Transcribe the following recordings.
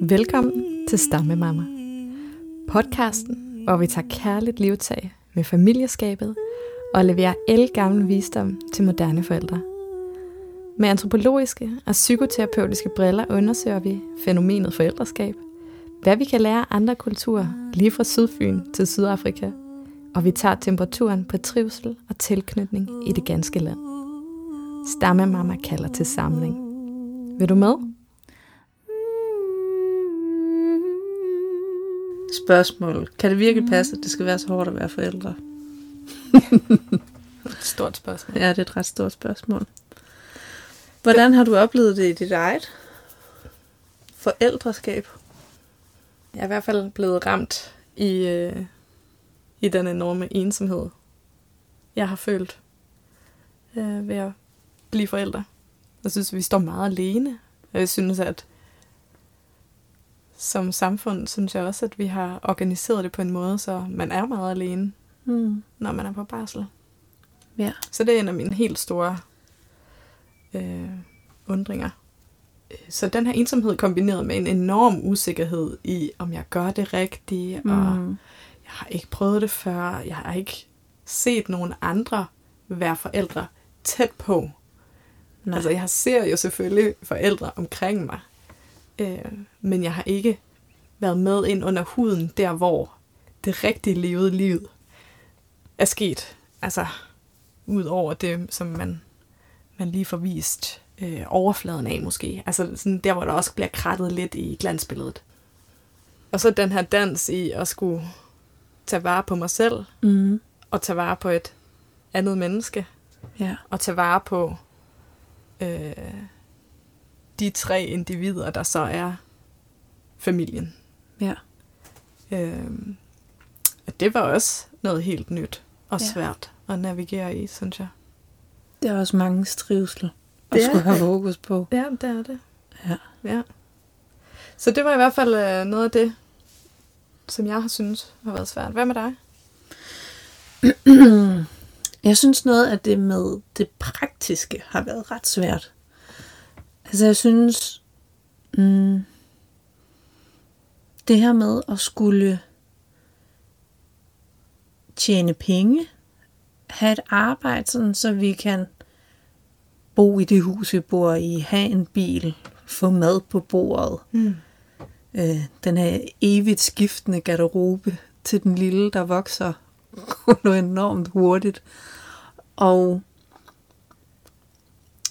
Velkommen til Stamme Mama. Podcasten, hvor vi tager kærligt livtag med familieskabet og leverer el visdom til moderne forældre. Med antropologiske og psykoterapeutiske briller undersøger vi fænomenet forældreskab, hvad vi kan lære af andre kulturer, lige fra Sydfyn til Sydafrika, og vi tager temperaturen på trivsel og tilknytning i det ganske land. Stammemamma kalder til samling. Vil du med? Spørgsmål. Kan det virkelig passe, at det skal være så hårdt at være forældre? Et stort spørgsmål. Ja, det er et ret stort spørgsmål. Hvordan har du oplevet det i dit eget forældreskab? Jeg er i hvert fald blevet ramt i, øh, i den enorme ensomhed, jeg har følt øh, ved at blive forældre. Jeg synes, vi står meget alene. Og jeg synes, at som samfund, synes jeg også, at vi har organiseret det på en måde, så man er meget alene, Hmm. når man er på barsel. Ja. Så det er en af mine helt store øh, undringer. Så den her ensomhed kombineret med en enorm usikkerhed i, om jeg gør det rigtigt, mm. og Mm. Jeg har ikke prøvet det før, jeg har ikke set nogen andre være forældre tæt på. Nej. Altså, jeg ser jo selvfølgelig forældre omkring mig, øh, men jeg har ikke været med ind under huden, der hvor det rigtige levede liv er sket. Altså, ud over det, som man, man lige får vist øh, overfladen af måske. Altså sådan der, hvor der også bliver krattet lidt i glansbilledet. Og så den her dans i at skulle tage vare på mig selv, Mm. og tage vare på et andet menneske, Ja. og tage vare på øh, de tre individer, der så er familien. Ja. Øh, og det var også noget helt nyt og Ja. svært at navigere i, synes jeg. Det er også mange trivsel at Det skulle have fokus på. Ja, det er det. Ja. ja. Så det var i hvert fald øh, noget af det, som jeg har synes har været svært. Hvad med dig? Jeg synes noget af det med det praktiske har været ret svært. Altså jeg synes, mm, det her med at skulle tjene penge, have et arbejde, sådan, så vi kan bo i det hus, vi bor i, have en bil, få mad på bordet, Mm øh, den her evigt skiftende garderobe til den lille, der vokser noget enormt hurtigt. Og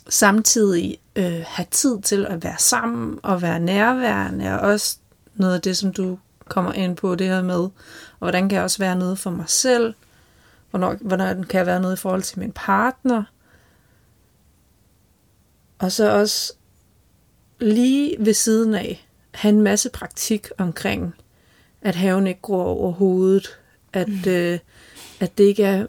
samtidig øh, have tid til at være sammen og være nærværende, og også noget af det, som du kommer ind på, det her med, og hvordan kan jeg også være noget for mig selv, hvornår, hvornår kan jeg være noget i forhold til min partner, og så også lige ved siden af have en masse praktik omkring, at haven ikke gror over hovedet, at, mm. øh, at det ikke er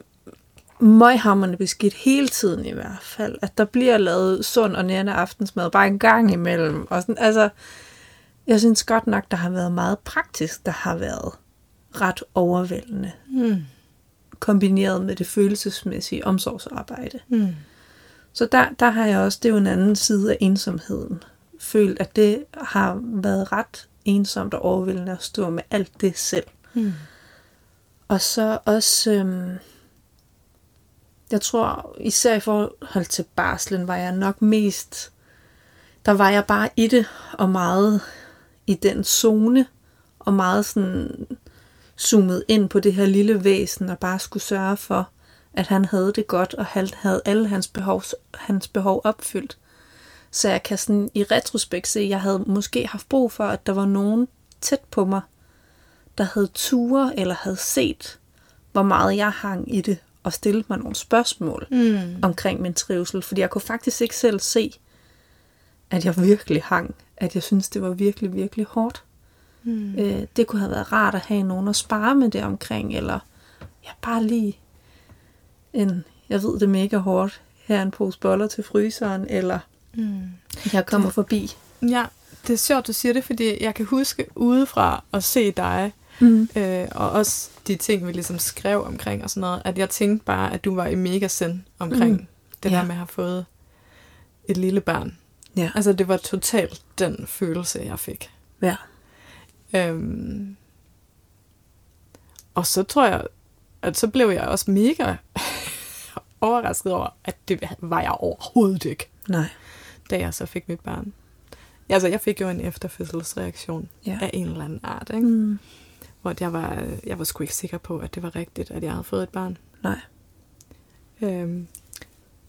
møghammerende beskidt hele tiden i hvert fald, at der bliver lavet sund og nærende aftensmad bare en gang imellem. Og sådan, altså, jeg synes godt nok, der har været meget praktisk, der har været ret overvældende, Mm. kombineret med det følelsesmæssige omsorgsarbejde. Mm. Så der, der har jeg også, det er jo en anden side af ensomheden, følt, at det har været ret ensomt og overvældende at stå med alt det selv. Mm. Og så også, øhm, jeg tror især i forhold til barslen, var jeg nok mest, der var jeg bare i det, og meget i den zone, og meget sådan zoomet ind på det her lille væsen, og bare skulle sørge for, at han havde det godt, og havde alle hans behov, hans behov opfyldt. Så jeg kan sådan i retrospekt se, at jeg havde måske haft brug for, at der var nogen tæt på mig, der havde ture eller havde set, hvor meget jeg hang i det, og stillet mig nogle spørgsmål Mm. omkring min trivsel. Fordi jeg kunne faktisk ikke selv se, at jeg virkelig hang. At jeg synes, det var virkelig, virkelig hårdt. Mm. Øh, det kunne have været rart at have nogen at spare med det omkring, eller ja, bare lige en, jeg ved det mega hårdt, her er en pose boller til fryseren, eller Mm. jeg kommer forbi. Ja, det er sjovt, du siger det, fordi jeg kan huske udefra at se dig Mm. Øh, og også de ting, vi ligesom skrev omkring og sådan noget, at jeg tænkte bare, at du var i mega sind omkring mm. det Ja. der med at have fået et lille barn. Ja. Altså, det var totalt den følelse, jeg fik. Ja. Øhm, og så tror jeg, at så blev jeg også mega overrasket over, at det var jeg overhovedet ikke, Nej. Da jeg så fik mit barn. Altså, jeg fik jo en efterfødselsreaktion Ja. af en eller anden art, ikke? Mm. hvor jeg var, jeg var sgu ikke sikker på, at det var rigtigt, at jeg havde fået et barn. Nej. Øhm,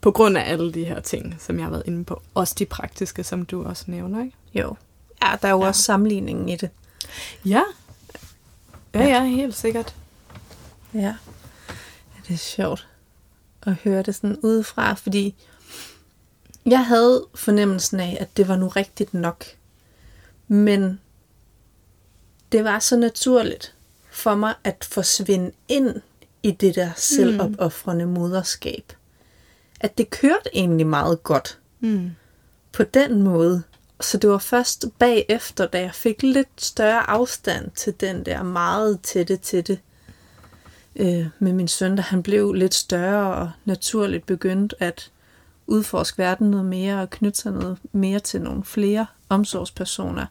på grund af alle de her ting, som jeg har været inde på. Også de praktiske, som du også nævner, ikke? Jo. Ja, der er jo Ja. også sammenligningen i det. Ja. Ja, Ja. ja, helt sikkert. Ja. ja. Det er sjovt at høre det sådan udefra, fordi jeg havde fornemmelsen af, at det var nu rigtigt nok. Men det var så naturligt for mig at forsvinde ind i det der selvopoffrende moderskab. At det kørte egentlig meget godt Mm. på den måde. Så det var først bagefter, da jeg fik lidt større afstand til den der meget tætte tætte øh, med min søn, da han blev lidt større og naturligt begyndt at udforske verden noget mere og knytte sig noget mere til nogle flere omsorgspersoner.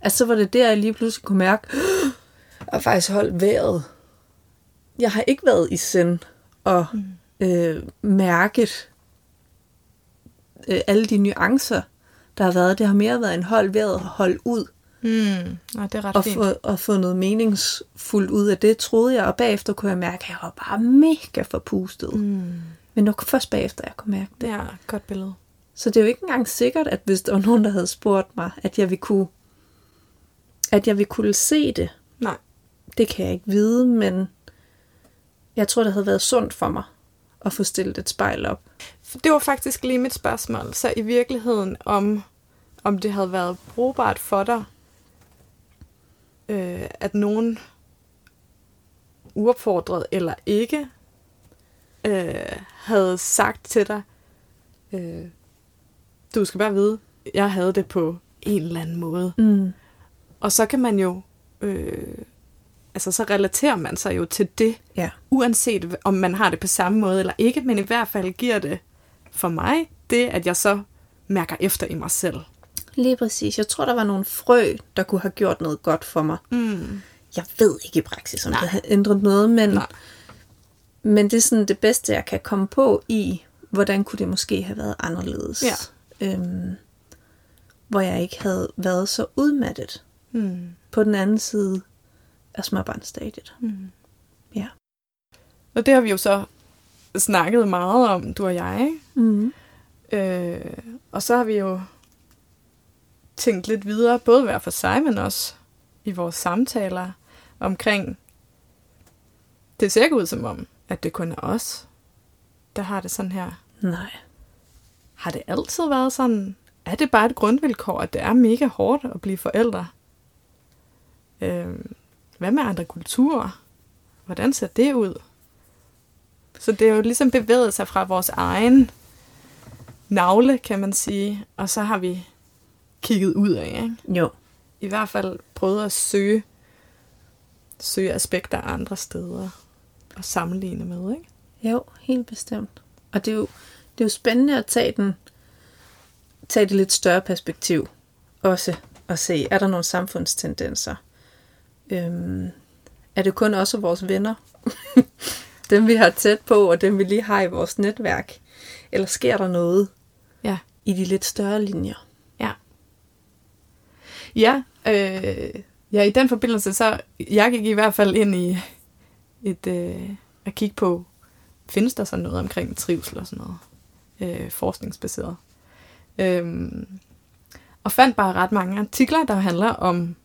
Altså så var det der, jeg lige pludselig kunne mærke, at faktisk holdt vejret. Jeg har ikke været i sind og øh, mærket øh, alle de nuancer, der har været. Det har mere været en hold vejret og hold ud Mm. Ja, det er ret og, fint. få, og få noget meningsfuldt ud af det, troede jeg. Og bagefter kunne jeg mærke, at jeg var bare mega forpustet. Mm. Men var først bagefter, jeg kunne mærke det. Et godt billede. Så det er jo ikke engang sikkert, at hvis der var nogen, der havde spurgt mig, at jeg ville kunne, at jeg ville kunne se det. Nej. Det kan jeg ikke vide, men jeg tror, det havde været sundt for mig at få stillet et spejl op. Det var faktisk lige mit spørgsmål. Så i virkeligheden, om, om det havde været brugbart for dig, øh, at nogen uopfordret eller ikke, øh, havde sagt til dig, øh, du skal bare vide, jeg havde det på en eller anden måde. Mm. Og så kan man jo, øh, altså så relaterer man sig jo til det, Ja. uanset om man har det på samme måde eller ikke, men i hvert fald giver det for mig det, at jeg så mærker efter i mig selv. Lige præcis. Jeg tror, der var nogle frø, der kunne have gjort noget godt for mig. Mm. Jeg ved ikke i praksis, om Nej. det har ændret noget, men, Nej. Men det er sådan det bedste, jeg kan komme på i, hvordan kunne det måske have været anderledes. Ja. Øhm, hvor jeg ikke havde været så udmattet Mm. på den anden side af småbarnsstadiet. Mm. Ja. Og det har vi jo så snakket meget om, du og jeg. Mm. Øh, og så har vi jo tænkt lidt videre, både hver for sig, men også i vores samtaler omkring, det ser ikke ud som om, at det kun er os, der har det sådan her. Nej. Har det altid været sådan? Er det bare et grundvilkår, at det er mega hårdt at blive forældre? Øh, hvad med andre kulturer? Hvordan ser det ud? Så det er jo ligesom bevæget sig fra vores egen navle, kan man sige, og så har vi kigget ud af, ikke? Jo. I hvert fald prøvet at søge, søge aspekter andre steder og sammenligne med, ikke? Jo, helt bestemt. Og det er jo, det er jo spændende at tage, den, tage det lidt større perspektiv også og se, er der nogle samfundstendenser? Øhm, er det kun også vores venner? dem vi har tæt på, og dem vi lige har i vores netværk? Eller sker der noget Ja. i de lidt større linjer? Ja. Ja, øh, ja, i den forbindelse, så jeg gik i hvert fald ind i et, øh, at kigge på, findes der sådan noget omkring trivsel og sådan noget, øh, forskningsbaseret. Øhm, og fandt bare ret mange artikler, der handler om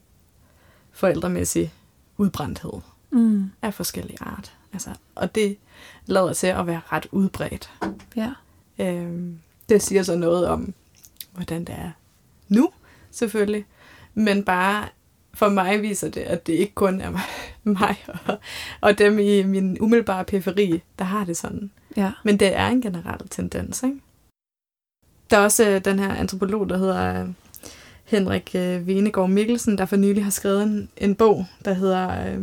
forældremæssig udbrændthed Mm. af forskellige art. Altså, og det lader til at være ret udbredt. Ja. Øhm, det siger så noget om, hvordan det er nu, selvfølgelig. Men bare for mig viser det, at det ikke kun er mig og, og dem i min umiddelbare periferi, der har det sådan. Ja. Men det er en generel tendens, ikke? Der er også øh, den her antropolog, der hedder Henrik øh, Venegård Mikkelsen, der for nylig har skrevet en, en bog, der hedder øh,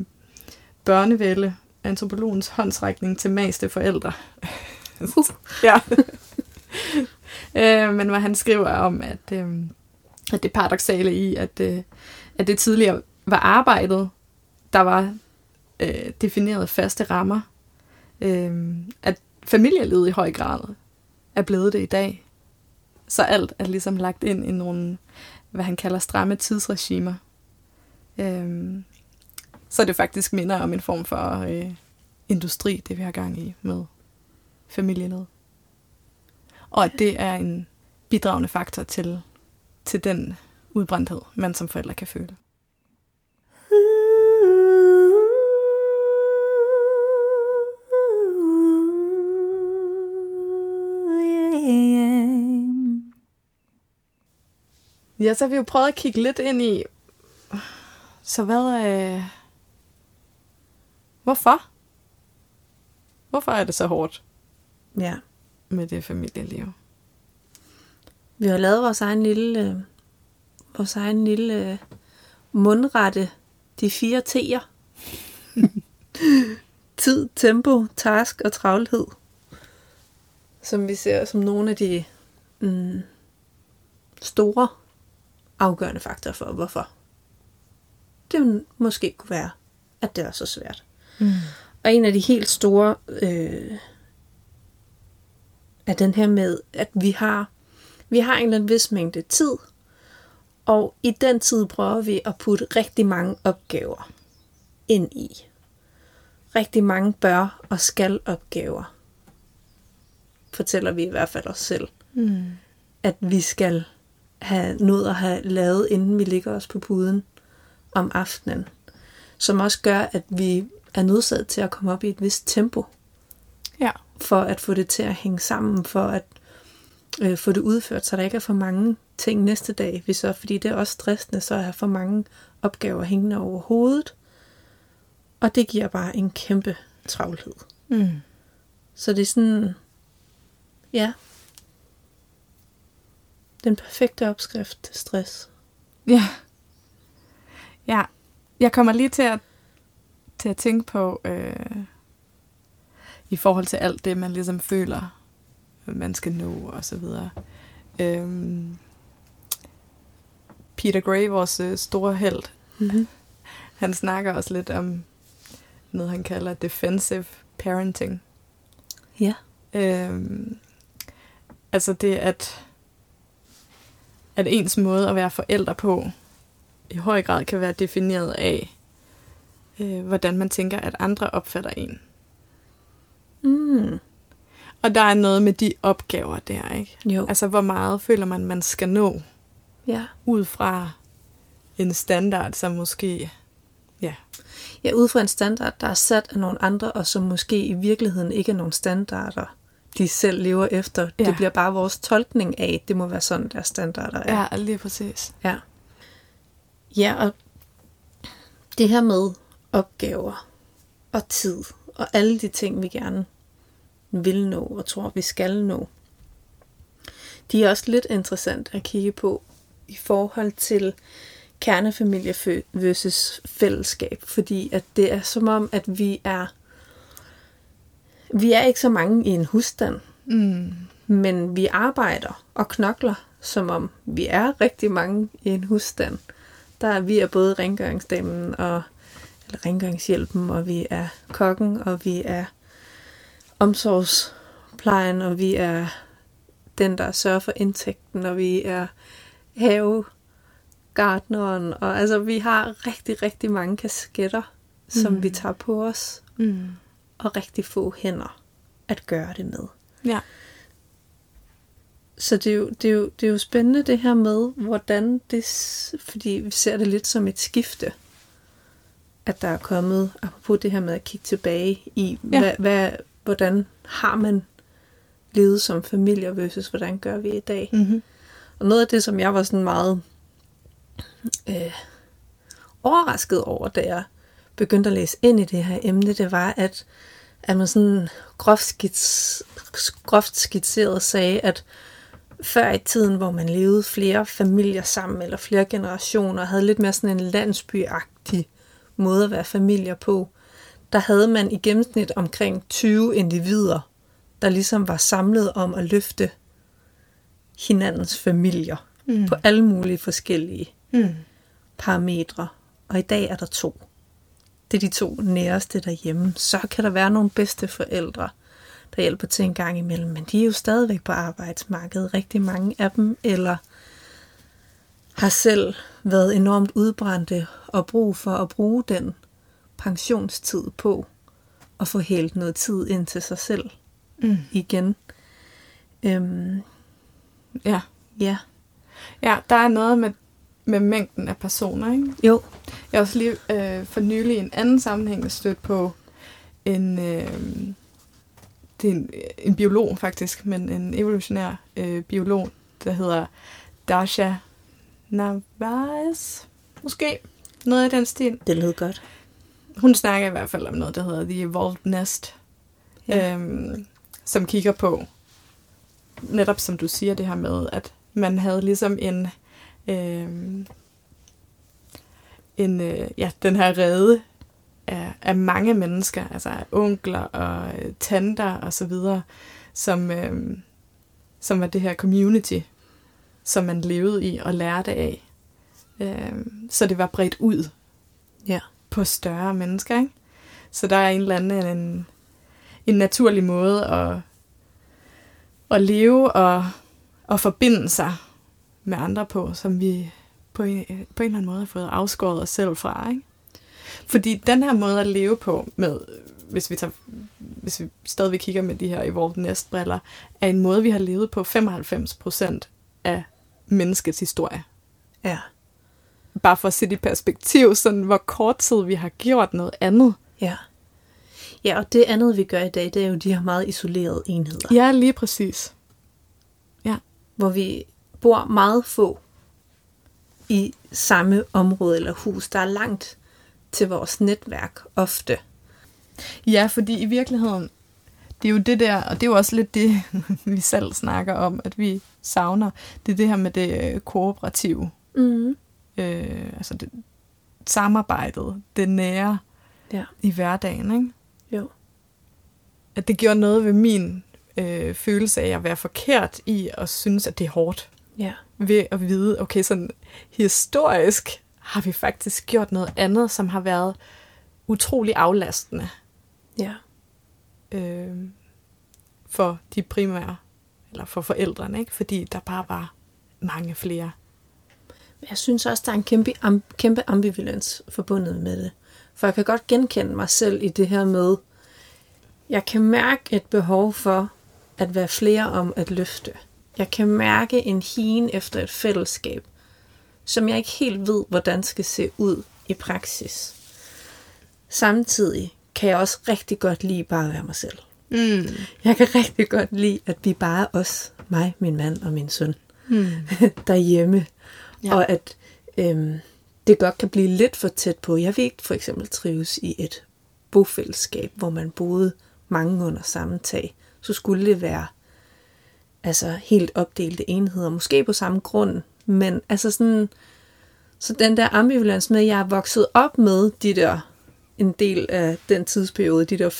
Børnevælde, antropologens håndsrækning til maste forældre. Uh. ja. øh, men hvor han skriver om, at, øh, at det paradoxale i, at, øh, at det tidligere var arbejdet, der var øh, defineret faste rammer, øh, at familielivet i høj grad er blevet det i dag. Så alt er ligesom lagt ind i nogle, hvad han kalder stramme tidsregimer. Øh, så det faktisk minder om en form for øh, industri, det vi har gang i med familielivet. Og at det er en bidragende faktor til, til den udbrændthed, man som forældre kan føle. Ja, så har vi jo prøvet at kigge lidt ind i, så hvad, øh, hvorfor? Hvorfor er det så hårdt Ja. med det familieliv? Vi har lavet vores egen lille, øh, vores egen lille øh, mundrette, de fire T'er. Tid, tempo, task og travlhed. Som vi ser som nogle af de mm, store afgørende faktorer for, hvorfor det måske kunne være, at det er så svært. Mm. Og en af de helt store øh, er den her med, at vi har, vi har en eller anden vis mængde tid, og i den tid prøver vi at putte rigtig mange opgaver ind i. Rigtig mange bør og skal opgaver. Fortæller vi i hvert fald os selv, Mm. at vi skal have noget at have lavet, inden vi ligger os på puden om aftenen. Som også gør, at vi er nødsaget til at komme op i et vist tempo, Ja. for at få det til at hænge sammen, for at øh, få det udført, så der ikke er for mange ting næste dag. Hvis så, fordi det er også stressende, så er for mange opgaver hængende over hovedet. Og det giver bare en kæmpe travlhed. Mm. Så det er sådan, ja, den perfekte opskrift til stress. Ja. Ja. Jeg kommer lige til at, til at tænke på, øh, i forhold til alt det, man ligesom føler, man skal nå og så videre. Øhm, Peter Gray, vores øh, store held, Mm-hmm. han snakker også lidt om noget, han kalder defensive parenting. Ja. Øhm, altså det, at, at ens måde at være forældre på, i høj grad kan være defineret af, øh, hvordan man tænker, at andre opfatter en. Mm. Og der er noget med de opgaver der, ikke? Jo. Altså, hvor meget føler man, man skal nå, Ja. ud fra en standard, som måske... Ja, ja, ud fra en standard, der er sat af nogle andre, og som måske i virkeligheden ikke er nogle standarder, de selv lever efter. Ja. Det bliver bare vores tolkning af, at det må være sådan, der standarder er. ja lige præcis. Ja. Ja, og det her med opgaver og tid og alle de ting, vi gerne vil nå og tror, vi skal nå, de er også lidt interessant at kigge på i forhold til kernefamilie versus fællesskab, fordi at det er som om, at vi er vi er ikke så mange i en husstand, Mm. men vi arbejder og knokler, som om vi er rigtig mange i en husstand. Der er vi er både rengøringsdamen og eller rengøringshjælpen, og vi er kokken, og vi er omsorgsplejen, og vi er den, der sørger for indtægten, og vi er havegartneren, og altså vi har rigtig, rigtig mange kasketter, som Mm. vi tager på os, Mm. og rigtig få hænder at gøre det med. Ja. Så det er, jo, det, er jo, det er jo spændende det her med, hvordan det, fordi vi ser det lidt som et skifte, at der er kommet, apropos det her med at kigge tilbage i, ja. hvad, hvad, hvordan har man levet som familie versus hvordan gør vi i dag. Mm-hmm. Og noget af det, som jeg var sådan meget øh, overrasket over, da jeg begyndte at læse ind i det her emne, det var, at, at man sådan groft, skits, groft skitseret sagde, at før i tiden, hvor man levede flere familier sammen, eller flere generationer, havde lidt mere sådan en landsbyagtig måde at være familier på, der havde man i gennemsnit omkring 20 individer, der ligesom var samlet om at løfte hinandens familier mm. på alle mulige forskellige Mm. parametre. Og i dag er der to. Det er de to næreste derhjemme. Så kan der være nogle bedste forældre, der hjælper til en gang imellem. Men de er jo stadigvæk på arbejdsmarkedet, rigtig mange af dem, eller har selv været enormt udbrændte og brug for at bruge den pensionstid på at få helt noget tid ind til sig selv Mm. igen. Øhm, Ja. ja, ja, der er noget med, med mængden af personer, ikke? jo, Jeg har også lige øh, for nylig i en anden sammenhæng stødt på en, øh, det er en, en biolog faktisk, men en evolutionær øh, biolog, der hedder Dasha Narvaez, måske noget i den stil. det lød godt. Hun snakker i hvert fald om noget, der hedder The Evolved Nest, ja. øhm, som kigger på, netop som du siger det her med, at man havde ligesom en, øhm, en øh, ja, den her rede af, af mange mennesker, altså af onkler og øh, tanter og så videre, som, øhm, som var det her community, som man levede i og lærte af. Øhm, så det var bredt ud Ja. på større mennesker, ikke? Så der er en eller anden en, en naturlig måde at, at leve og, og forbinde sig med andre på, som vi på en, på en eller anden måde har fået afskåret os selv fra, ikke? Fordi den her måde at leve på, med, hvis vi, tager, hvis vi stadigvæk kigger med de her Evolved Nest-briller, er en måde, vi har levet på 95% af menneskets historie Ja. bare for at sætte i perspektiv, sådan hvor kort tid vi har gjort noget andet. Ja. Ja, og det andet, vi gør i dag, det er jo de her meget isolerede enheder. Ja, lige præcis. Hvor vi bor meget få i samme område eller hus. Der er langt til vores netværk ofte. Ja, fordi i virkeligheden, det er jo det der, og det er jo også lidt det, vi selv snakker om, at vi savner, det er det her med det øh, kooperative, Mm. øh, altså det, samarbejdet, det nære Ja. i hverdagen, ikke? At det gjorde noget ved min øh, følelse af at være forkert i at synes, at det er hårdt. Ja. ved at vide, okay, sådan historisk har vi faktisk gjort noget andet, som har været utrolig aflastende Ja. øh, for de primære, eller for forældrene, ikke? fordi der bare var mange flere. Jeg synes også, der er en kæmpe, am, kæmpe ambivalens forbundet med det. For jeg kan godt genkende mig selv i det her med, jeg kan mærke et behov for at være flere om at løfte. Jeg kan mærke en hien efter et fællesskab, som jeg ikke helt ved, hvordan skal se ud i praksis. Samtidig kan jeg også rigtig godt lide bare at være mig selv. Mm. Jeg kan rigtig godt lide, at vi bare er os, mig, min mand og min søn, Mm. derhjemme. Ja. Og at øhm, det godt kan blive lidt for tæt på. Jeg vil ikke for eksempel trives i et bofællesskab, hvor man boede mange under samme tag. Så skulle det være altså helt opdelte enheder, måske på samme grund, men altså sådan, så den der ambivalens med, at jeg er vokset op med de der, en del af den tidsperiode, de der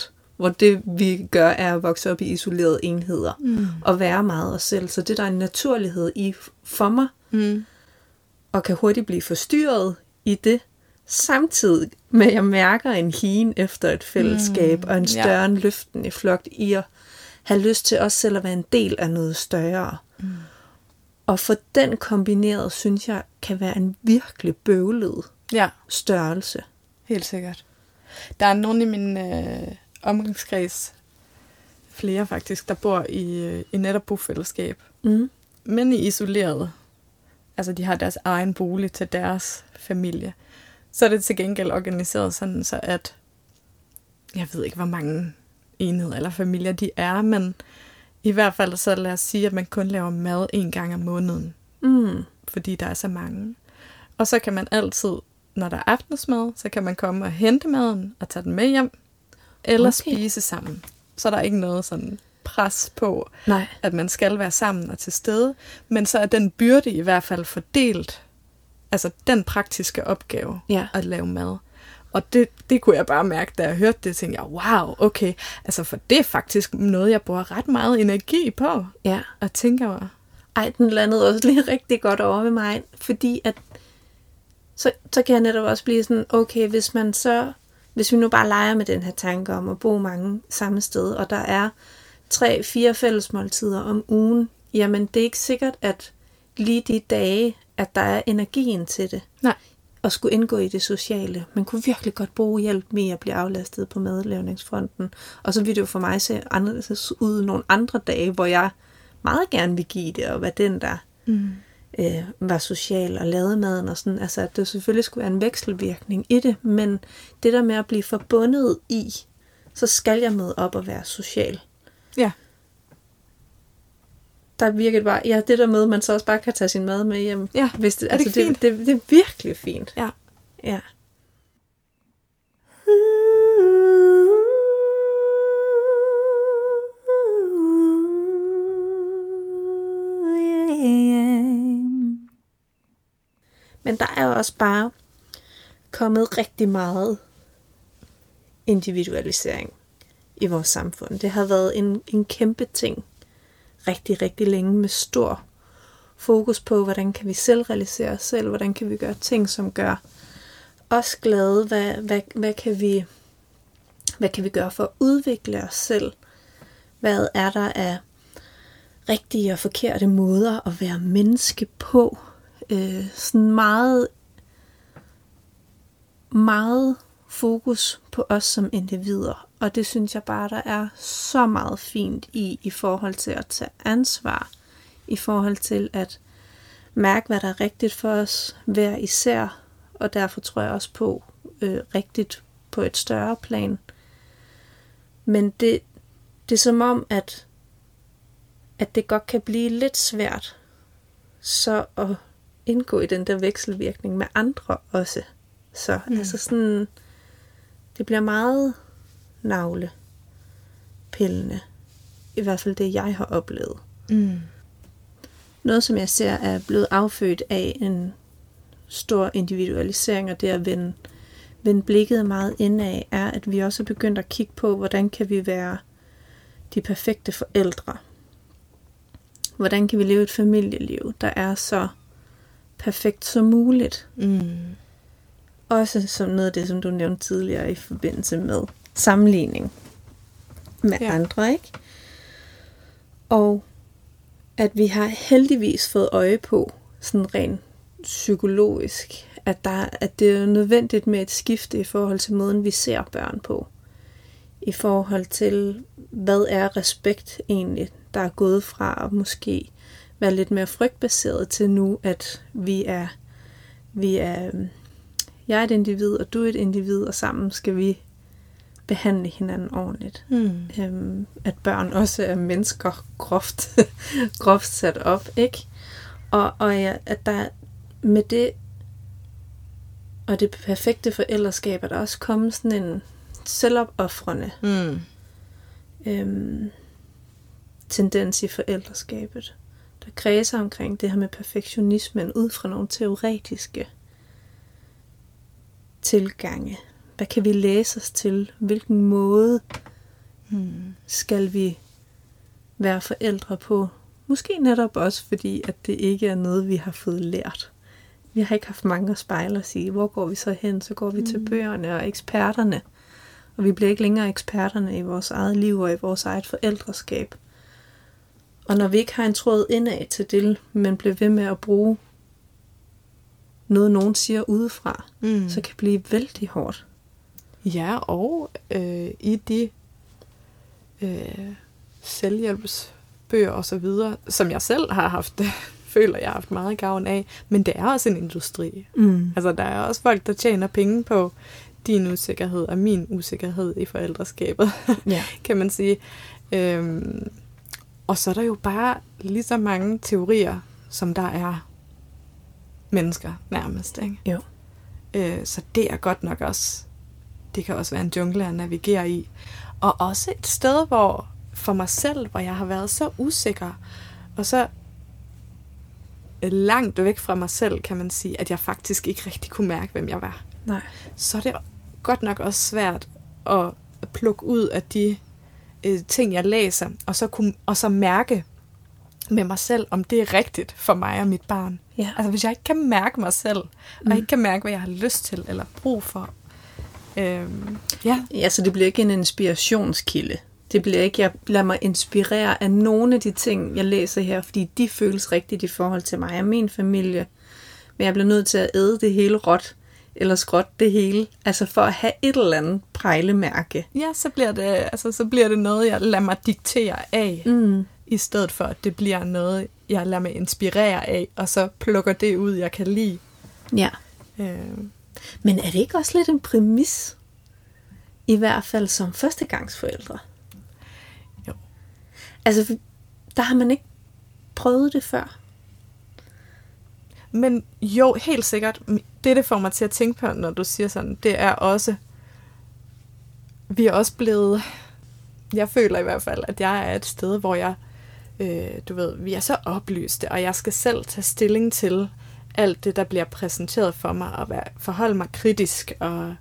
5%, hvor det vi gør, er at vokse op i isolerede enheder, Mm. og være meget os selv. Så det der er en naturlighed i for mig, Mm. og kan hurtigt blive forstyrret i det, samtidig med at jeg mærker en hien efter et fællesskab, Mm, og en ja. større end løften i flugt i at have lyst til også selv at være en del af noget større. Mm. Og for den kombineret, synes jeg, kan være en virkelig bøvlet Ja, størrelse. helt sikkert. Der er nogen i min øh, omgangskreds, flere faktisk, der bor i, øh, i netop bofællesskab, Mm. men i isoleret. Altså, de har deres egen bolig til deres familie. Så er det til gengæld organiseret sådan, så at jeg ved ikke, hvor mange enheder eller familier de er, men i hvert fald så lad os sige, at man kun laver mad en gang om måneden, Mm. fordi der er så mange. Og så kan man altid, når der er aftensmad, så kan man komme og hente maden og tage den med hjem, eller Okay. spise sammen. Så er der ikke noget sådan pres på, Nej. at man skal være sammen og til stede, men så er den byrde i hvert fald fordelt, altså den praktiske opgave Ja. at lave mad. Og det, det kunne jeg bare mærke, da jeg hørte det, tænkte jeg, wow, okay, altså for det er faktisk noget, jeg bruger ret meget energi på Ja. at tænke over. Ej, den landede også lige rigtig godt over ved mig, fordi at så, så kan jeg netop også blive sådan, okay, hvis man så, hvis vi nu bare leger med den her tanke om at bo mange samme sted, og der er tre, fire fællesmåltider om ugen, jamen det er ikke sikkert, at lige de dage, at der er energien til det, Nej. at skulle indgå i det sociale. Man kunne virkelig godt bruge hjælp med at blive aflastet på madlavningsfronten. Og så vil det jo for mig se anderledes ud nogle andre dage, hvor jeg meget gerne vil give det, og være den, der Mm. øh, var social og lavede maden og sådan. Altså, at det selvfølgelig skulle være en vekselvirkning i det, men det der med at blive forbundet i, så skal jeg møde op og være social. Ja. Der virker det bare, ja, det der med, man så også bare kan tage sin mad med hjem. Ja, Hvis det, er det altså, fint? det, det, det er virkelig fint. Ja. Ja. Men der er også bare kommet rigtig meget individualisering i vores samfund. Det har været en, en kæmpe ting rigtig, rigtig længe med stor fokus på, hvordan kan vi selv realisere os selv, hvordan kan vi gøre ting, som gør os glade, hvad, hvad, hvad, kan, vi, hvad kan vi gøre for at udvikle os selv, hvad er der af rigtige og forkerte måder at være menneske på, øh, sådan meget, meget fokus på os som individer, og det synes jeg bare, der er så meget fint i, i forhold til at tage ansvar, i forhold til at mærke, hvad der er rigtigt for os hver især, og derfor tror jeg også på øh, rigtigt på et større plan. Men det, det er som om, at, at det godt kan blive lidt svært så at indgå i den der vekselvirkning med andre også. Så mm. altså sådan, det bliver meget navle pillende. I hvert fald det, jeg har oplevet. Mm. Noget, som jeg ser er blevet affødt af en stor individualisering, og det at vende, vende blikket meget indad, er, at vi også er begyndt at kigge på, hvordan kan vi være de perfekte forældre. Hvordan kan vi leve et familieliv, der er så perfekt som muligt. Mm. Også som noget af det, som du nævnte tidligere i forbindelse med sammenligning med Ja. andre, ikke? Og at vi har heldigvis fået øje på, sådan rent psykologisk, at, der, at det er nødvendigt med et skifte i forhold til måden, vi ser børn på. I forhold til, hvad er respekt egentlig, der er gået fra at måske være lidt mere frygtbaseret til nu, at vi er, vi er øhm, jeg er et individ, og du er et individ, og sammen skal vi behandle hinanden ordentligt. Mm. Øhm, at børn også er mennesker groft, groft sat op, ikke? Og, og ja, at der med det og det perfekte forældreskab, er der også kommet sådan en selvopoffrende Mm. øhm, tendens i forældreskabet, der kredser omkring det her med perfektionismen ud fra nogle teoretiske tilgange. Hvad kan vi læse os til? Hvilken måde Mm. skal vi være forældre på? Måske netop også fordi, at det ikke er noget, vi har fået lært. Vi har ikke haft mange at spejle og sige, hvor går vi så hen? Så går vi mm. til bøgerne og eksperterne. Og vi bliver ikke længere eksperterne i vores eget liv og i vores eget forældreskab. Og når vi ikke har en tråd indad til det, men bliver ved med at bruge noget, nogen siger udefra, Mm. så kan det blive vældig hårdt. Ja, og øh, i de øh, selvhjælpsbøger og så videre, som jeg selv har haft, føler jeg har haft meget gavn af, men det er også en industri. Mm. Altså, der er også folk, der tjener penge på din usikkerhed og min usikkerhed i forældreskabet, Ja. kan man sige. Øhm, og så er der jo bare lige så mange teorier, som der er mennesker nærmest, ikke? Jo. Øh, så det er godt nok også, det kan også være en jungle at navigere i. Og også et sted, hvor for mig selv, hvor jeg har været så usikker, og så langt væk fra mig selv, kan man sige, at jeg faktisk ikke rigtig kunne mærke, hvem jeg var. Nej. Så er det godt nok også svært at plukke ud af de øh, ting, jeg læser, og så, kunne, og så mærke med mig selv, om det er rigtigt for mig og mit barn. Ja. Altså hvis jeg ikke kan mærke mig selv, mm. og ikke kan mærke, hvad jeg har lyst til eller brug for. Øhm, ja. Ja, så det bliver ikke en inspirationskilde. Det bliver ikke, jeg lader mig inspirere af nogle af de ting, jeg læser her, fordi de føles rigtigt i forhold til mig og min familie. Men jeg bliver nødt til at æde det hele råt, eller skråt det hele, altså for at have et eller andet prejlemærke. ja, så bliver, det, altså, så bliver det noget, jeg lader mig diktere af, Mm. i stedet for, at det bliver noget, jeg lader mig inspirere af, og så plukker det ud, jeg kan lide. Ja. Øhm, Men er det ikke også lidt en præmis? I hvert fald som førstegangsforældre. Jo. Altså, der har man ikke prøvet det før. Men jo, helt sikkert. Det, det får mig til at tænke på, når du siger sådan, det er også... Vi er også blevet... Jeg føler i hvert fald, at jeg er et sted, hvor jeg... Øh, du ved, vi er så oplyste, og jeg skal selv tage stilling til alt det, der bliver præsenteret for mig, og være, forholde mig kritisk, og,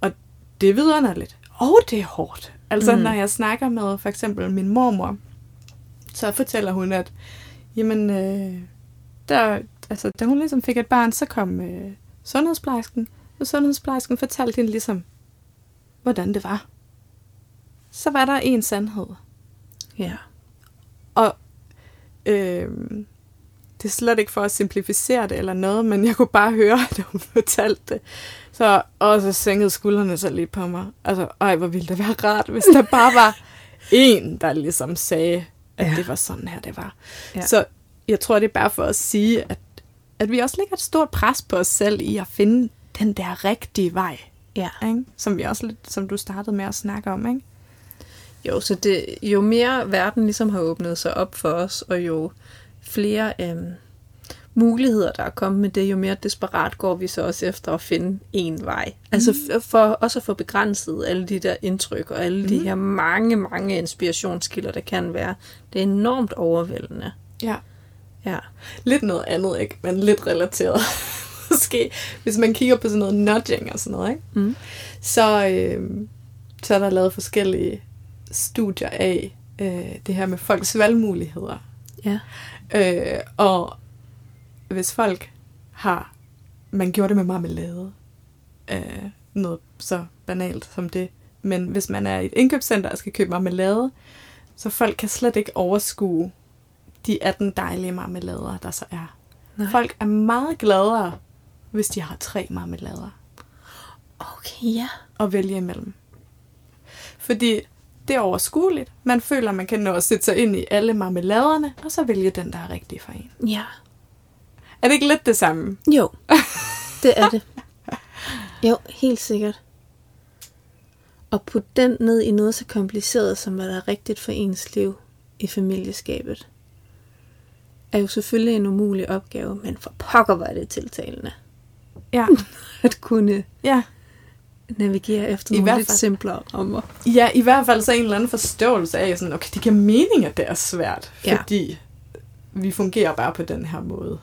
og det er vidunderligt. Og det er hårdt. Altså, Mm. når jeg snakker med for eksempel min mormor, så fortæller hun, at jamen, øh, der, altså, da hun ligesom fik et barn, så kom øh, sundhedsplejersken, og sundhedsplejersken fortalte hende ligesom, hvordan det var. Så var der en sandhed. Ja. Og øh, det er slet ikke for at simplificere det eller noget, men jeg kunne bare høre, da hun fortalte det. Så, og så sænkede skuldrene så lige på mig. Altså, ej, hvor ville det være rart, hvis der bare var en, der ligesom sagde, at Ja. det var sådan her, det var. Ja. Så jeg tror, det er bare for at sige, at, at vi også lægger et stort pres på os selv i at finde den der rigtige vej. Ja. Ikke? Som vi også lidt, som du startede med at snakke om, ikke? Jo, så det, jo mere verden ligesom har åbnet sig op for os, og jo flere øhm, muligheder, der er kommet med det, jo mere desperat går vi så også efter at finde en vej. Altså f- for også at få begrænset alle de der indtryk, og alle mm. de her mange, mange inspirationskilder, der kan være. Det er enormt overvældende. Ja. Ja. Lidt noget andet, ikke? Men lidt relateret. Måske, hvis man kigger på sådan noget nudging og sådan noget, ikke? Mm. Så, øh, så er der lavet forskellige studier af øh, det her med folks valgmuligheder. Ja. Øh, og hvis folk har, man gjorde det med marmelade, øh, noget så banalt som det, men hvis man er i et indkøbscenter og skal købe marmelade, så folk kan slet ikke overskue de 18 dejlige marmelader, der så er. Nej. Folk er meget gladere, hvis de har tre marmelader Okay, ja. at vælge imellem. Fordi det er overskueligt. Man føler, man kan nå at sætte sig ind i alle marmeladerne, og så vælge den, der er rigtig for en. Ja. Er det ikke lidt det samme? Jo, det er det. Jo, helt sikkert. Og putte den ned i noget så kompliceret, som hvad der er rigtigt for ens liv i familieskabet, er jo selvfølgelig en umulig opgave, men for pokker var det tiltalende. Ja. At kunne ja. Navigere efter I nogle hvert lidt fald. simplere rammer. Ja, i hvert fald så en eller anden forståelse af, sådan, okay, det giver mening, at det er svært, Ja. fordi vi fungerer bare på den her måde.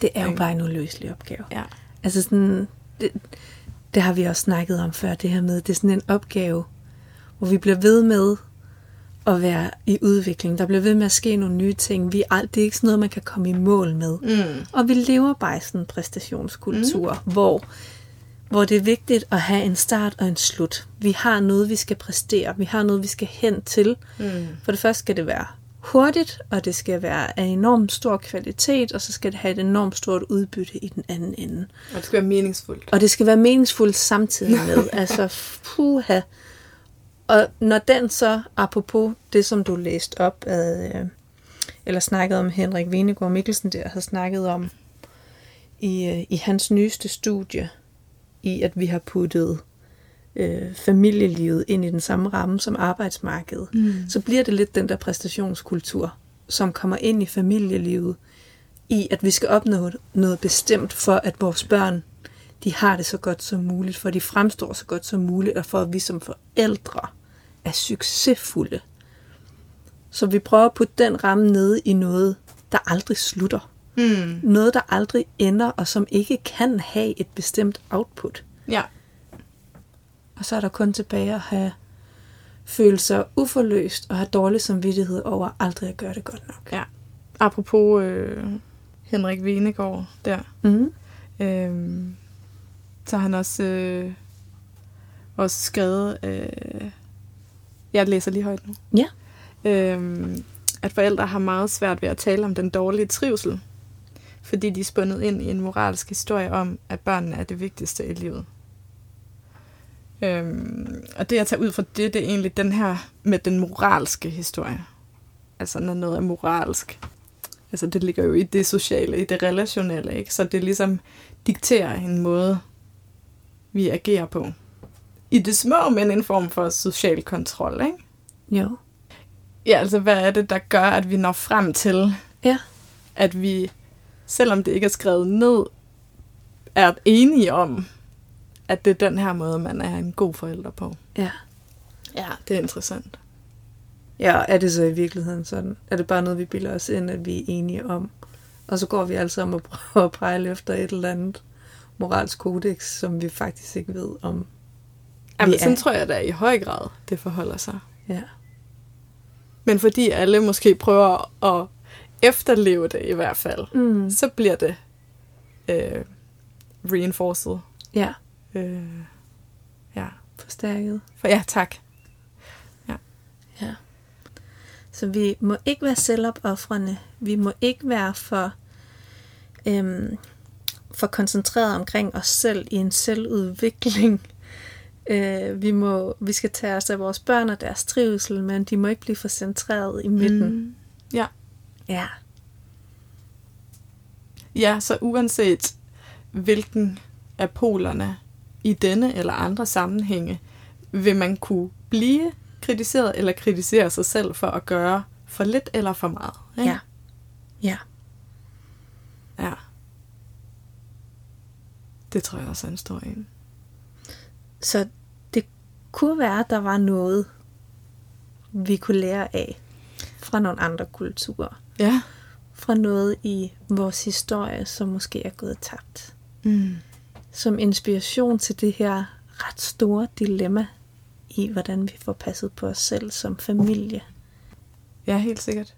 Det er jo bare en uløselig opgave. Ja. Altså sådan, det, det har vi også snakket om før, det her med, det er sådan en opgave, hvor vi bliver ved med at være i udvikling. Der bliver ved med at ske nogle nye ting. Vi er, det er ikke sådan noget, man kan komme i mål med. Mm. Og vi lever bare i sådan en præstationskultur, mm. hvor, hvor det er vigtigt at have en start og en slut. Vi har noget, vi skal præstere. Vi har noget, vi skal hen til. Mm. For det første skal det være hurtigt, og det skal være af enormt stor kvalitet, og så skal det have et enormt stort udbytte i den anden ende. Og det skal være meningsfuldt. Og det skal være meningsfuldt samtidig med. altså, puha. Og når den så, apropos det, som du læste op, af, øh, eller snakket om Henrik Venegård Mikkelsen der, havde snakket om i, øh, i hans nyeste studie, i at vi har puttet øh, familielivet ind i den samme ramme som arbejdsmarkedet, Mm. så bliver det lidt den der præstationskultur, som kommer ind i familielivet, i at vi skal opnå noget bestemt for, at vores børn de har det så godt som muligt, for de fremstår så godt som muligt, og for at vi som forældre er succesfulde. Så vi prøver at putte den ramme nede i noget, der aldrig slutter. Mm. Noget, der aldrig ender, og som ikke kan have et bestemt output. Ja. Og så er der kun tilbage at have følelser uforløst og have dårlig samvittighed over aldrig at gøre det godt nok. ja. Apropos øh, Henrik Venegård der, Mm. øh, så har han også, øh, også skrevet, øh, jeg læser lige højt nu, Ja. øh, at forældre har meget svært ved at tale om den dårlige trivsel, fordi de er spundet ind i en moralsk historie om, at børnene er det vigtigste i livet. Øhm, og det jeg tager ud fra det, det er egentlig den her med den moralske historie. Altså når noget er moralsk. Altså det ligger jo i det sociale, i det relationelle, ikke? Så det ligesom dikterer en måde, vi agerer på. I det små, men en form for social kontrol, ikke? Jo. Ja, altså hvad er det, der gør, at vi når frem til, Ja. at vi, selvom det ikke er skrevet ned, er enige om, at det er den her måde, man er en god forælder på. Ja. Ja, det er interessant. Ja, er det så i virkeligheden sådan? Er det bare noget, vi bilder os ind, at vi er enige om? Og så går vi alle sammen og prøver at pejle efter et eller andet moralsk kodex, som vi faktisk ikke ved om. Jamen, sådan er- tror jeg da i høj grad, det forholder sig. Ja. Men fordi alle måske prøver at efterleve det i hvert fald, Mm. så bliver det øh, reinforced. Ja, Øh, ja. forstærket. For, ja, tak. Ja. Så vi må ikke være selvopoffrende. Vi må ikke være for, øhm, for koncentreret omkring os selv i en selvudvikling. Øh, vi, må, vi skal tage os af vores børn og deres trivsel, men de må ikke blive for centreret i midten. Mm. Ja. Ja. Ja, så uanset hvilken af polerne i denne eller andre sammenhænge, vil man kunne blive kritiseret eller kritisere sig selv for at gøre for lidt eller for meget. Ikke? Ja. Ja. ja. Det tror jeg også er en stor en. Så det kunne være, at der var noget, vi kunne lære af fra nogle andre kulturer. Ja. Fra noget i vores historie, som måske er gået tabt. Mm. Som inspiration til det her ret store dilemma i, hvordan vi får passet på os selv som familie. Ja, helt sikkert.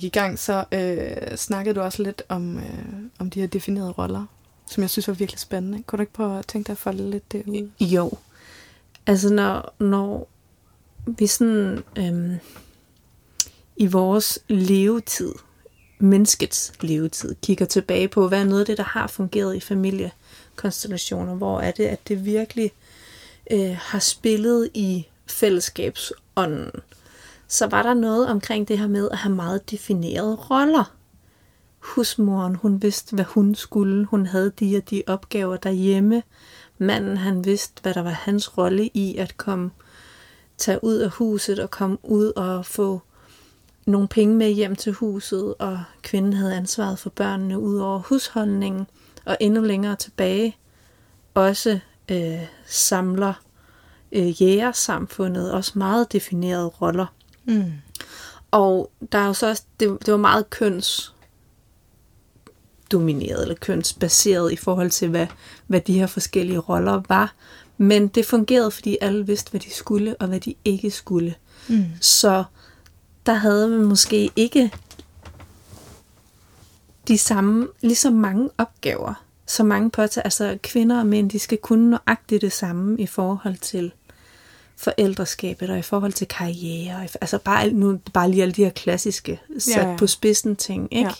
Gik i gang, så øh, snakkede du også lidt om, øh, om de her definerede roller, som jeg synes var virkelig spændende. Kunne du ikke prøve at tænke dig at folde lidt det ud? Jo. Altså når, når vi sådan øhm, i vores levetid, menneskets levetid, kigger tilbage på, hvad er noget af det, der har fungeret i familiekonstellationer, hvor er det, at det virkelig øh, har spillet i fællesskabsånden, så var der noget omkring det her med at have meget definerede roller. Husmoren, hun vidste, hvad hun skulle. Hun havde de og de opgaver derhjemme. Manden, han vidste, hvad der var hans rolle i at komme, tage ud af huset og komme ud og få nogle penge med hjem til huset, og kvinden havde ansvaret for børnene ud over husholdningen, og endnu længere tilbage også øh, samler øh, jægersamfundet, også meget definerede roller. Mm. Og der er jo så også, det, det var meget køns domineret eller kønsbaseret i forhold til, hvad, hvad de her forskellige roller var. Men det fungerede, fordi alle vidste, hvad de skulle og hvad de ikke skulle. Mm. Så der havde man måske ikke de samme, lige så mange opgaver, så mange påtager. Altså kvinder og mænd, de skal kunne nøjagtigt det samme i forhold til forældreskabet og i forhold til karriere. Altså bare, nu, bare lige alle de her klassiske sat Ja, ja. på spidsen ting, ikke?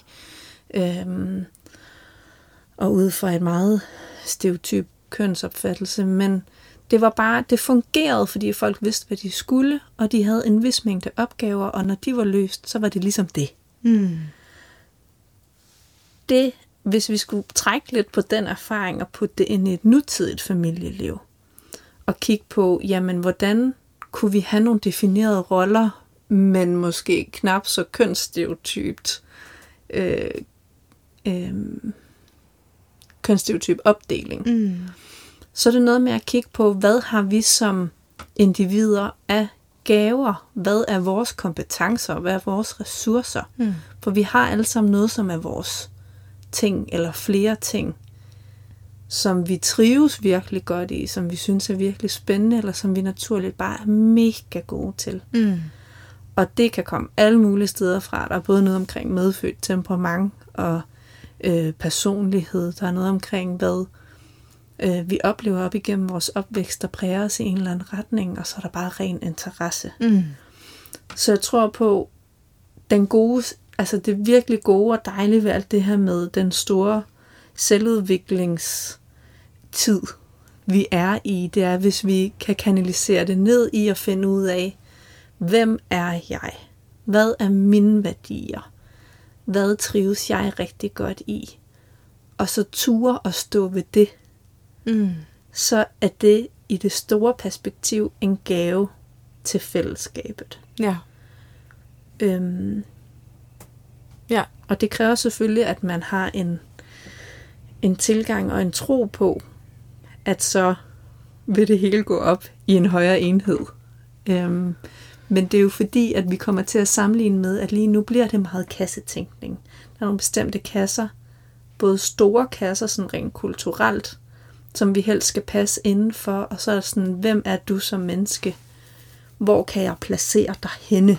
Ja. Øhm, og ud fra et meget stereotyp kønsopfattelse, men det var bare, det fungerede, fordi folk vidste, hvad de skulle, og de havde en vis mængde opgaver, og når de var løst, så var det ligesom det. Mm. Det, hvis vi skulle trække lidt på den erfaring og putte det ind i et nutidigt familieliv, og kigge på, jamen, hvordan kunne vi have nogle definerede roller, men måske knap så kønsstereotypt, øh, øh, kønsstereotyp opdeling, Mm. så er det noget med at kigge på, hvad har vi som individer af gaver? Hvad er vores kompetencer? Hvad er vores ressourcer? Mm. For vi har alle sammen noget, som er vores ting, eller flere ting, som vi trives virkelig godt i, som vi synes er virkelig spændende, eller som vi naturligt bare er mega gode til. Mm. Og det kan komme alle mulige steder fra. Der er både noget omkring medfødt temperament og øh, personlighed. Der er noget omkring, hvad øh, vi oplever op igennem vores opvækst, der præger os i en eller anden retning, og så er der bare ren interesse. Mm. Så jeg tror på, den gode, altså det virkelig gode og dejlige ved alt det her med den store selvudviklingstid, vi er i, det er, hvis vi kan kanalisere det ned i at finde ud af, hvem er jeg? Hvad er mine værdier? Hvad trives jeg rigtig godt i? Og så ture og stå ved det, Mm. så er det i det store perspektiv en gave til fællesskabet. Ja. Øhm, Ja. og det kræver selvfølgelig, at man har en, en tilgang og en tro på, at så vil det hele gå op i en højere enhed. Øhm, men det er jo fordi, at vi kommer til at sammenligne med, at lige nu bliver det meget kassetænkning. Der er nogle bestemte kasser, både store kasser, sådan rent kulturelt, som vi helst skal passe indenfor, og så er det sådan, hvem er du som menneske? Hvor kan jeg placere dig henne?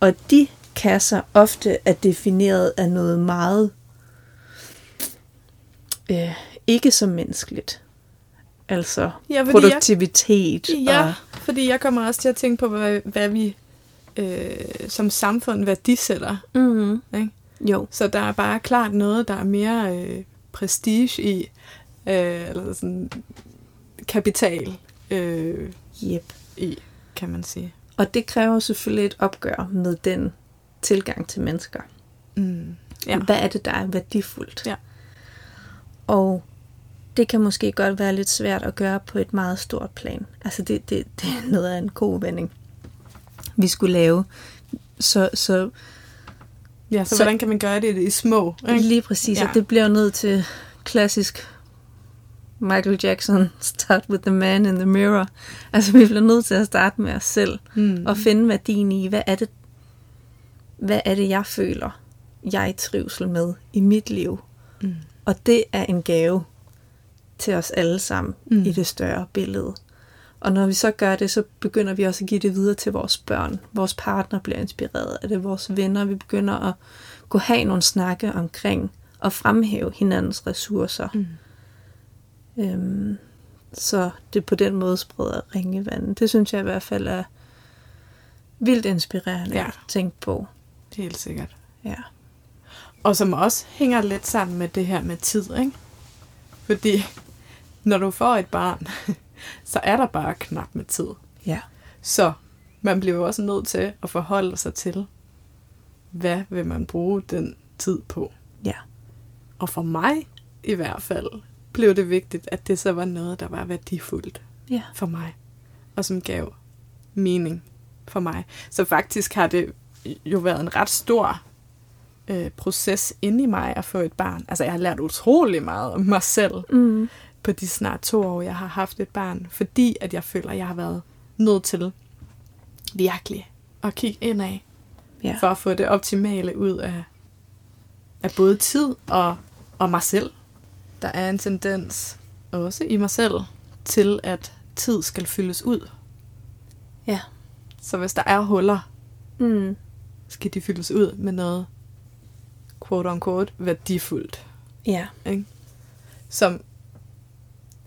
Og de kasser ofte er defineret af noget meget øh, ikke så menneskeligt. Altså Ja, produktivitet. Ja, Og, fordi jeg kommer også til at tænke på, hvad, hvad vi øh, som samfund værdisætter. mm, Ikke? jo, Så der er bare klart noget, der er mere øh, prestige i, øh, eller sådan kapital øh, yep. i, kan man sige. Og det kræver selvfølgelig et opgør med den tilgang til mennesker. Mm. Ja. Hvad er det, der er værdifuldt? Ja. Og det kan måske godt være lidt svært at gøre på et meget stort plan. Altså det, det, det er noget af en god vending, vi skulle lave. Så, så ja, så, Så- hvordan kan man gøre det i små? Ikke? lige præcis, ja. Og det bliver nødt til klassisk Michael Jackson, start with the man in the mirror. Altså vi bliver nødt til at starte med os selv. Mm. og finde værdien i, hvad er det, hvad er det, jeg føler, jeg trivsel med i mit liv. Og det er en gave til os alle sammen Mm. i det større billede. Og når vi så gør det, så begynder vi også at give det videre til vores børn. Vores partner bliver inspireret af det, vores venner. Vi begynder at gå have nogle snakke omkring og fremhæve hinandens ressourcer. Mm. Øhm, så det på den måde spreder ringe i vandet. Det synes jeg i hvert fald er vildt inspirerende Ja. at tænke på. Helt sikkert. Ja. Og som også hænger lidt sammen med det her med tid, ikke? Fordi når du får et barn, så er der bare knap med tid. Ja. Så man bliver jo også nødt til at forholde sig til, hvad vil man bruge den tid på. Ja. Og for mig i hvert fald blev det vigtigt, at det så var noget, der var værdifuldt Ja. for mig, og som gav mening for mig. Så faktisk har det jo været en ret stor øh, proces inde i mig at få et barn. Altså jeg har lært utrolig meget om mig selv Mm. på de snart to år, jeg har haft et barn, fordi at jeg føler, at jeg har været nødt til virkelig at kigge indad, Ja. for at få det optimale ud af, af både tid og, og mig selv. Der er en tendens, også i mig selv, til at tid skal fyldes ud. Ja. Så hvis der er huller, Mm. skal de fyldes ud med noget quote unquote værdifuldt. Ja. Ikke? Som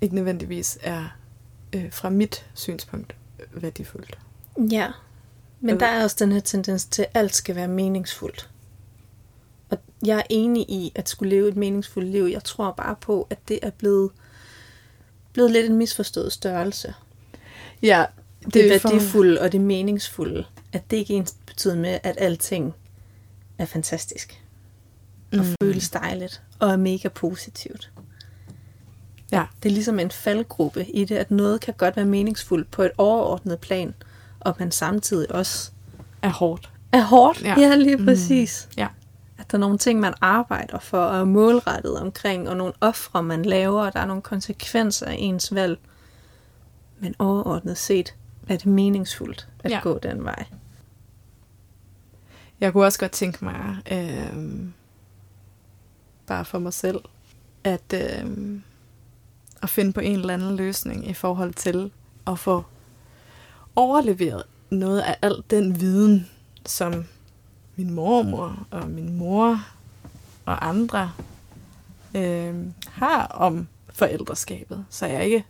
ikke nødvendigvis er øh, fra mit synspunkt værdifuldt. Ja. Men der er også den her tendens til, at alt skal være meningsfuldt. Og jeg er enig i, at skulle leve et meningsfuldt liv. Jeg tror bare på, at det er blevet, blevet lidt en misforstået størrelse. Ja, Det, det er værdifulde og det meningsfulde. At det ikke ens betyder med, at alting er fantastisk. Mm. dejligt. Og er mega positivt. Ja. Det er ligesom en faldgruppe i det, at noget kan godt være meningsfuldt på et overordnet plan, og man samtidig også er hårdt. er hårdt. Ja. Ja, lige Mm. præcis. Ja. At Der er nogle ting, man arbejder for og er målrettet omkring, og nogle ofre, man laver, og der er nogle konsekvenser af ens valg. Men overordnet set er det meningsfuldt at ja. gå den vej. Jeg kunne også godt tænke mig, øh, bare for mig selv, at, øh, at finde på en eller anden løsning i forhold til at få overleveret noget af al den viden, som min mormor og min mor og andre øh, har om forældreskabet, så jeg ikke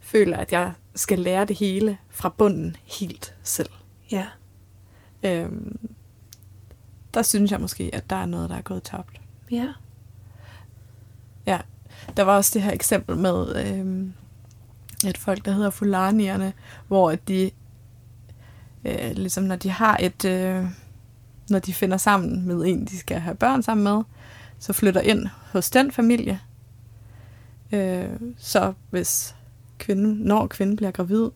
føler, at jeg skal lære det hele fra bunden helt selv. Ja. Øhm, der synes jeg måske, at der er noget, der er gået tabt. Ja. Ja, der var også det her eksempel med øhm, et folk, der hedder Fulanierne, hvor at de, øh, ligesom når de har et, øh, når de finder sammen med en, de skal have børn sammen med, så flytter ind hos den familie. Øh, så hvis kvinden, når kvinden bliver gravid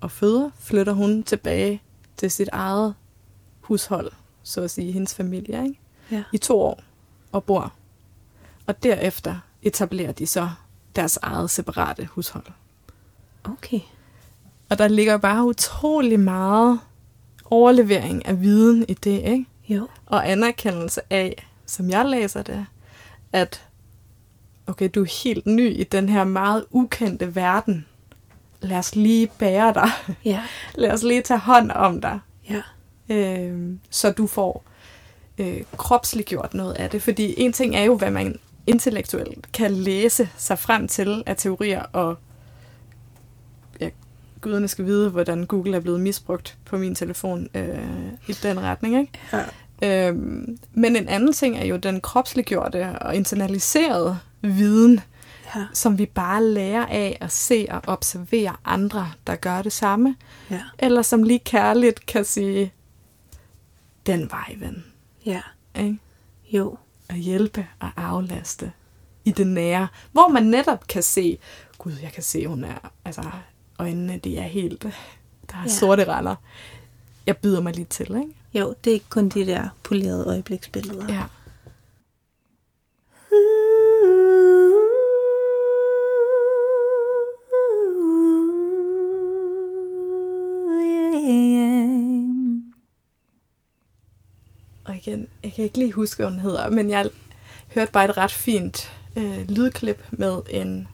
og føder, flytter hun tilbage til sit eget hushold, så at sige, hendes familie, ikke? Ja. i to år og bor. Og derefter etablerer de så deres eget separate hushold. Okay. Og der ligger bare utrolig meget overlevering af viden i det, ikke? Jo. Og anerkendelse af, som jeg læser det, at okay, du er helt ny i den her meget ukendte verden. Lad os lige bære dig. Ja. Lad os lige tage hånd om dig. Ja. øh, så du får øh, kropsliggjort noget af det. Fordi en ting er jo, hvad man intellektuelt kan læse sig frem til af teorier, og ja, guderne skal vide, hvordan Google er blevet misbrugt på min telefon øh, i den retning. Ikke? Ja. Øhm, men en anden ting er jo den kropsliggjorte og internaliserede viden, Ja. som vi bare lærer af at se og observere andre, der gør det samme Ja. eller som lige kærligt kan sige, den vej, ven. Ja. Ikke? Jo. At hjælpe og aflaste i det nære. Hvor man netop kan se, gud, jeg kan se, hun er, altså, øjnene, de er helt, der er Ja. sorte render. Jeg byder mig lige til, ikke? Jo, det er ikke kun de der polerede øjebliksbilleder. Ja. Og igen, jeg kan ikke lige huske, hvad hun hedder, men jeg hørte bare et ret fint øh, lydklip med en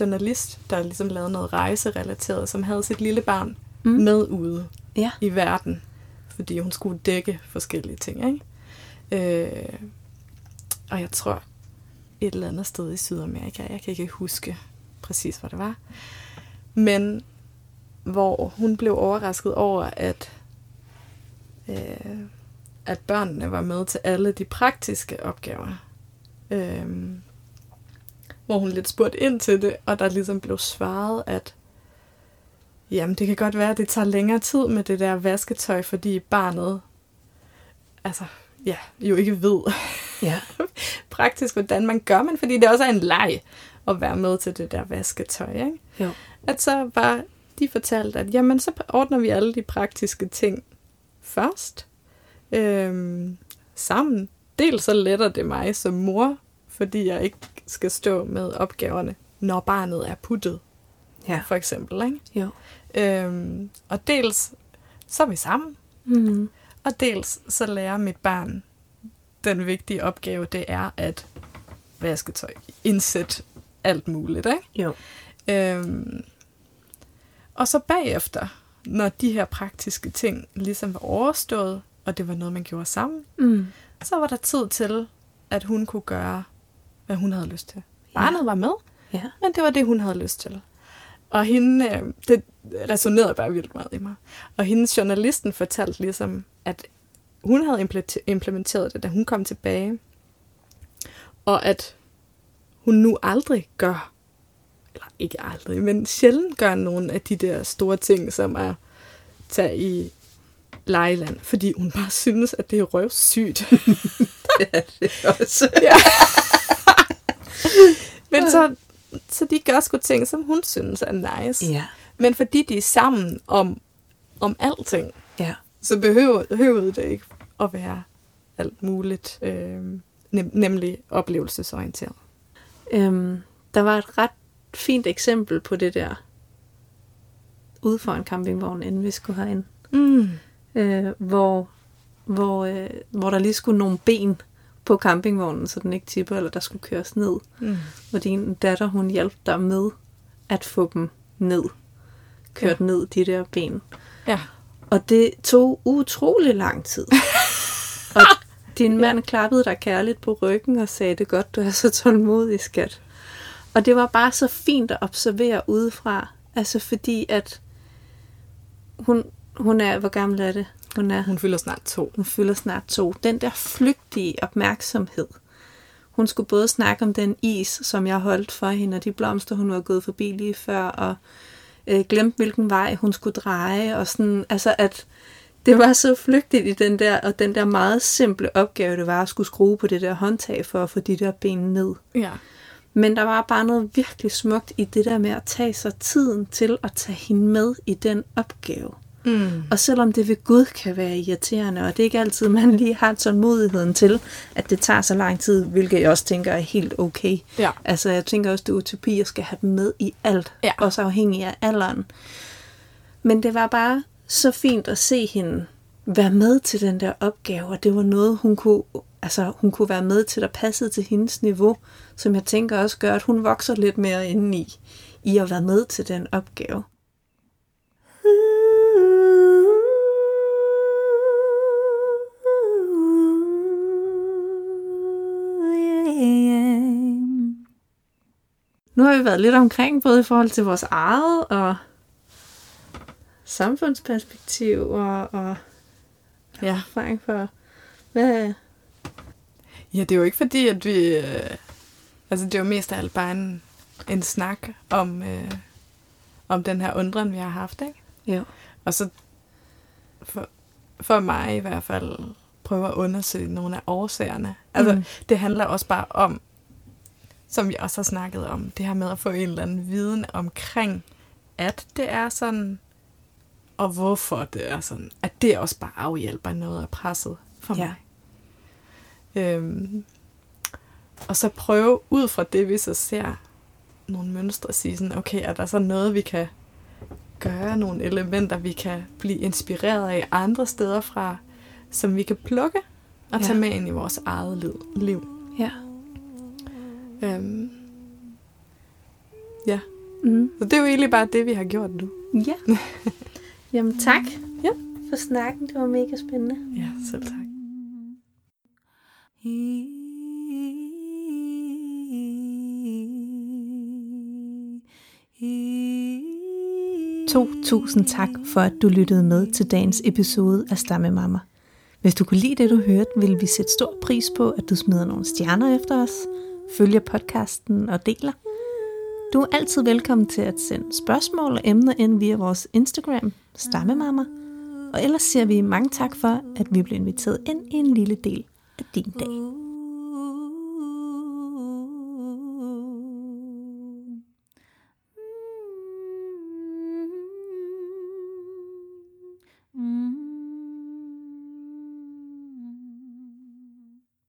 journalist, der ligesom lavede noget rejserelateret, som havde sit lille barn Mm. med ude Ja. i verden, fordi hun skulle dække forskellige ting. Ikke? Øh, og jeg tror et eller andet sted i Sydamerika, jeg kan ikke huske præcis, hvor det var, men hvor hun blev overrasket over, at øh, at børnene var med til alle de praktiske opgaver. Øhm, hvor hun lidt spurgte ind til det, og der ligesom blev svaret, at jamen, det kan godt være, at det tager længere tid med det der vasketøj, fordi barnet altså, ja, jo ikke ved Ja. praktisk, hvordan man gør, men fordi det også er en leg at være med til det der vasketøj, ikke? Jo. at så var de fortalt, at jamen, så ordner vi alle de praktiske ting først øhm, sammen. Dels så letter det mig som mor, fordi jeg ikke skal stå med opgaverne, når barnet er puttet, Ja. for eksempel. Ikke? Jo. Øhm, og dels så er vi sammen, Mm. og dels så lærer mit barn den vigtige opgave, det er at vasketøj, indsætte alt muligt. Ikke? Jo. Øhm, og så bagefter, når de her praktiske ting ligesom var overstået, og det var noget, man gjorde sammen, Mm. så var der tid til, at hun kunne gøre, hvad hun havde lyst til. Barnet var med, Ja. men det var det, hun havde lyst til. Og hende, øh, det resonerede bare vildt meget i mig. Og hendes journalisten fortalte ligesom, at hun havde implementer- implementeret det, da hun kom tilbage. Og at hun nu aldrig gør, eller ikke aldrig, men sjældent gør nogle af de der store ting, som er tage i lejeland, fordi hun bare synes, at det er røvsygt. Også. ja. Men så, så de gør sgu ting, som hun synes er nice. Ja. Men fordi de er sammen om, om alting, Ja. så behøver, behøver det ikke at være alt muligt, øh, nem, nemlig oplevelsesorienteret. Øhm, der var et ret fint eksempel på det der ude for en campingvogn, inden vi skulle herind. Mm. Øh, hvor, hvor, øh, hvor der lige skulle nogle ben på campingvognen, så den ikke tipper, eller der skulle køres ned. Mm. Hvor din datter, hun hjalp dig med at få dem ned. Kørt ja. ned, de der ben. Ja. Og det tog utrolig lang tid. og din mand klappede dig kærligt på ryggen og sagde, det godt, du er så tålmodig, skat. Og det var bare så fint at observere udefra. Altså fordi, at hun, hun er, hvor gammel er det? Hun er, Hun fylder snart to. hun fylder snart to. Den der flygtige opmærksomhed. Hun skulle både snakke om den is, som jeg holdt for hende, og de blomster, hun var gået forbi lige før, og øh, glemte, hvilken vej hun skulle dreje, og sådan, altså at det var så flygtigt i den der, og den der meget simple opgave, det var at skulle skrue på det der håndtag for at få de der ben ned. Ja. Men der var bare noget virkelig smukt i det der med at tage sig tiden til at tage hende med i den opgave. Mm. Og selvom det ved Gud kan være irriterende, og det er ikke altid, man lige har tålmodigheden til, at det tager så lang tid, hvilket jeg også tænker er helt okay. Ja. Altså, jeg tænker også, at skal have dem med i alt, Ja. også afhængig af alderen. Men det var bare så fint at se hende være med til den der opgave, og det var noget, hun kunne, altså, hun kunne være med til, der passede til hendes niveau, som jeg tænker også gør, at hun vokser lidt mere indeni, i at være med til den opgave. Nu har vi været lidt omkring, både i forhold til vores eget og samfundsperspektiv og, og Ja. erfaring for, hvad, Ja, det er jo ikke fordi, at vi... Øh, altså, det er jo mest af alt bare en, en snak om, øh, om den her undren, vi har haft, ikke? jo. Og så for, for mig i hvert fald prøve at undersøge nogle af årsagerne. Altså, Mm. det handler også bare om, som vi også har snakket om, det her med at få en eller anden viden omkring, at det er sådan, og hvorfor det er sådan. At det også bare afhjælper noget af presset for Ja. mig. Øhm, og så prøve ud fra det, vi så ser nogle mønstre, at sige sådan, okay, er der så noget, vi kan gøre, nogle elementer, vi kan blive inspireret af andre steder fra, som vi kan plukke og ja. tage med ind i vores eget liv. Ja. Øhm. Ja. Mm. Så det er jo egentlig bare det, vi har gjort nu. Ja. Jamen tak ja. for snakken. Det var mega spændende. Ja, selv tak. He 2000 tak for, at du lyttede med til dagens episode af Stamme Mamma. Hvis du kunne lide det, du hørte, vil vi sætte stor pris på, at du smider nogle stjerner efter os, følger podcasten og deler. Du er altid velkommen til at sende spørgsmål og emner ind via vores Instagram, Stammemamma, og ellers siger vi mange tak for, at vi blev inviteret ind i en lille del af din dag.